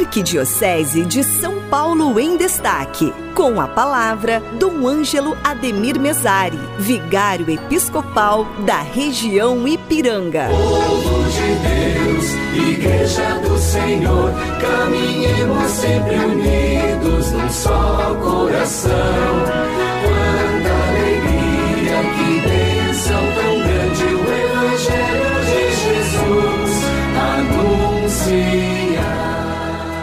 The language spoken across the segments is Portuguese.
Arquidiocese de São Paulo em Destaque. Com a palavra, Dom Ângelo Ademir Mesari, vigário episcopal da região Ipiranga. Povo de Deus, Igreja do Senhor, caminhemos sempre unidos num só coração.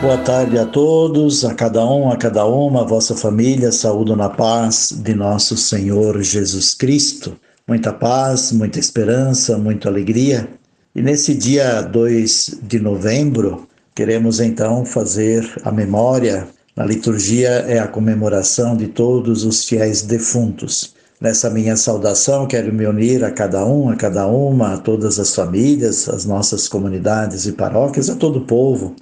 Boa tarde a todos, a cada um, a cada uma, a vossa família, saúdo na paz de nosso Senhor Jesus Cristo. Muita paz, muita esperança, muita alegria. E nesse dia 2 de novembro, queremos então fazer a memória. Na liturgia é a comemoração de todos os fiéis defuntos. Nessa minha saudação, quero me unir a cada um, a cada uma, a todas as famílias, as nossas comunidades e paróquias, a todo o povo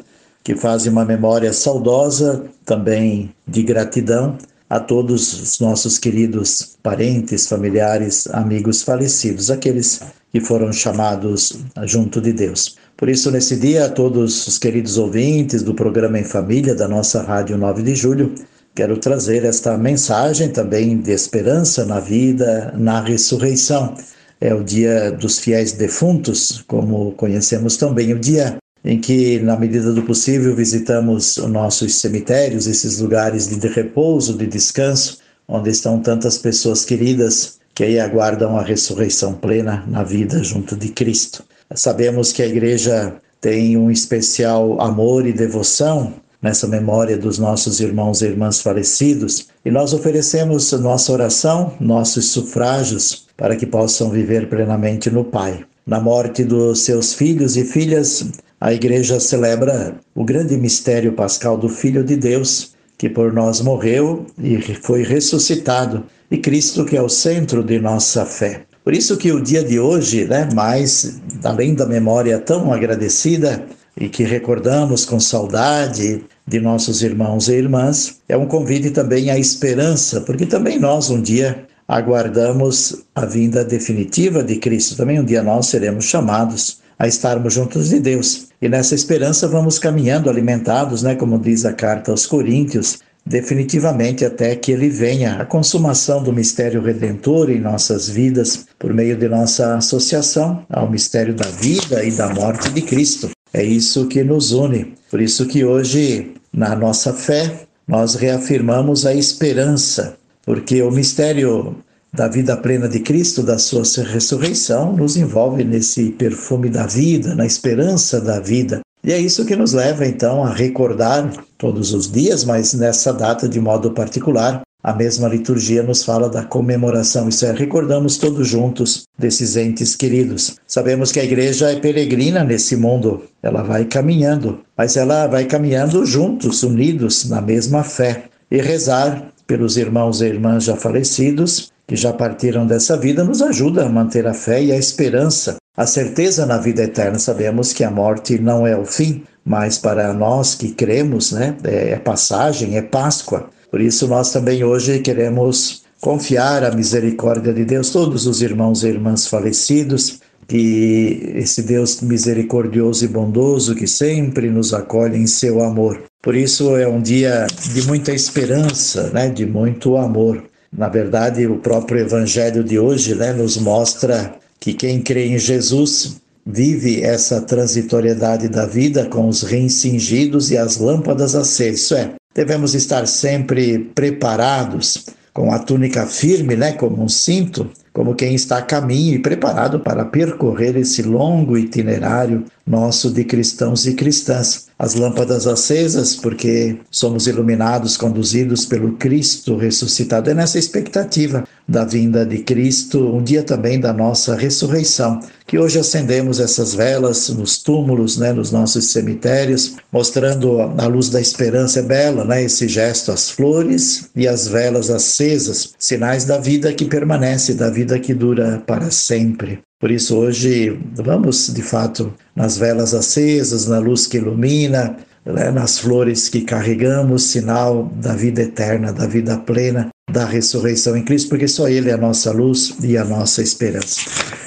que fazem uma memória saudosa, também de gratidão a todos os nossos queridos parentes, familiares, amigos falecidos, aqueles que foram chamados junto de Deus. Por isso, nesse dia, a todos os queridos ouvintes do programa Em Família da nossa Rádio 9 de Julho, quero trazer esta mensagem também de esperança na vida, na ressurreição. É o dia dos fiéis defuntos, como conhecemos também o dia em que, na medida do possível, visitamos nossos cemitérios, esses lugares de repouso, de descanso, onde estão tantas pessoas queridas que aí aguardam a ressurreição plena na vida junto de Cristo. Sabemos que a igreja tem um especial amor e devoção nessa memória dos nossos irmãos e irmãs falecidos, e nós oferecemos nossa oração, nossos sufrágios, para que possam viver plenamente no Pai. Na morte dos seus filhos e filhas, a igreja celebra o grande mistério pascal do Filho de Deus, que por nós morreu e foi ressuscitado, e Cristo que é o centro de nossa fé. Por isso que o dia de hoje, né, mais além da memória tão agradecida e que recordamos com saudade de nossos irmãos e irmãs, é um convite também à esperança, porque também nós um dia aguardamos a vinda definitiva de Cristo. Também um dia nós seremos chamados a estarmos juntos de Deus. E nessa esperança vamos caminhando alimentados, né, como diz a carta aos Coríntios, definitivamente até que ele venha, a consumação do mistério redentor em nossas vidas, por meio de nossa associação ao mistério da vida e da morte de Cristo. É isso que nos une. Por isso que hoje, na nossa fé, nós reafirmamos a esperança, porque o mistério da vida plena de Cristo, da sua ressurreição, nos envolve nesse perfume da vida, na esperança da vida. E é isso que nos leva então a recordar todos os dias, mas nessa data de modo particular, a mesma liturgia nos fala da comemoração, isso é, recordamos todos juntos desses entes queridos. Sabemos que a igreja é peregrina nesse mundo, ela vai caminhando, mas ela vai caminhando juntos, unidos na mesma fé, e rezar pelos irmãos e irmãs já falecidos que já partiram dessa vida nos ajuda a manter a fé e a esperança, a certeza na vida eterna. Sabemos que a morte não é o fim, mas para nós que cremos, né, é, é passagem, é Páscoa. Por isso nós também hoje queremos confiar a misericórdia de Deus, todos os irmãos e irmãs falecidos, que esse Deus misericordioso e bondoso que sempre nos acolhe em seu amor. Por isso é um dia de muita esperança, né, de muito amor. Na verdade, o próprio evangelho de hoje né, nos mostra que quem crê em Jesus vive essa transitoriedade da vida com os rins cingidos e as lâmpadas acesas. Isso é, devemos estar sempre preparados com a túnica firme, né, como um cinto, como quem está a caminho e preparado para percorrer esse longo itinerário nosso de cristãos e cristãs. As lâmpadas acesas, porque somos iluminados, conduzidos pelo Cristo ressuscitado. É nessa expectativa da vinda de Cristo, um dia também da nossa ressurreição, que hoje acendemos essas velas nos túmulos, né, nos nossos cemitérios, mostrando a luz da esperança. É bela, né, esse gesto, as flores e as velas acesas, sinais da vida que permanece, da vida vida que dura para sempre. Por isso, hoje, vamos de fato nas velas acesas, na luz que ilumina, né, nas flores que carregamos, sinal da vida eterna, da vida plena, da ressurreição em Cristo, porque só Ele é a nossa luz e a nossa esperança.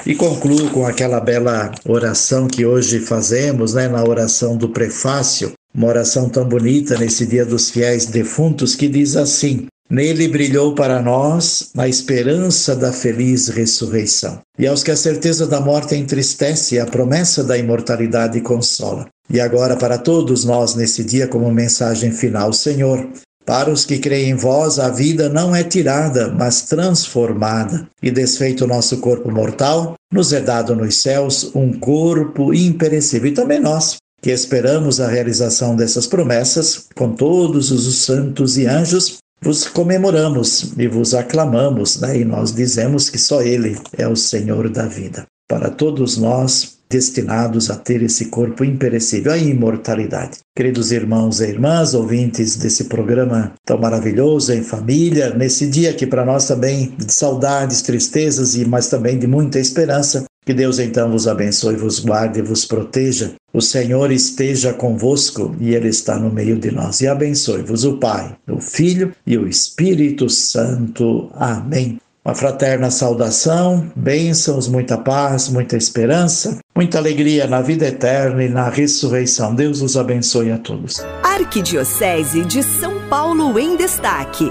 E concluo com aquela bela oração que hoje fazemos, né, na oração do prefácio, uma oração tão bonita nesse dia dos fiéis defuntos que diz assim: Nele brilhou para nós a esperança da feliz ressurreição. E aos que a certeza da morte entristece, a promessa da imortalidade consola. E agora, para todos nós, nesse dia, como mensagem final, Senhor, para os que creem em vós, a vida não é tirada, mas transformada. E desfeito o nosso corpo mortal, nos é dado nos céus um corpo imperecível. E também nós, que esperamos a realização dessas promessas, com todos os santos e anjos, vos comemoramos e vos aclamamos, né? e nós dizemos que só Ele é o Senhor da vida. Para todos nós, destinados a ter esse corpo imperecível, a imortalidade. Queridos irmãos e irmãs, ouvintes desse programa tão maravilhoso em família, nesse dia que para nós também de saudades, tristezas e mas também de muita esperança, que Deus então vos abençoe, vos guarde e vos proteja. O Senhor esteja convosco e Ele está no meio de nós. E abençoe-vos o Pai, o Filho e o Espírito Santo. Amém. Uma fraterna saudação, bênçãos, muita paz, muita esperança, muita alegria na vida eterna e na ressurreição. Deus os abençoe a todos. Arquidiocese de São Paulo em Destaque.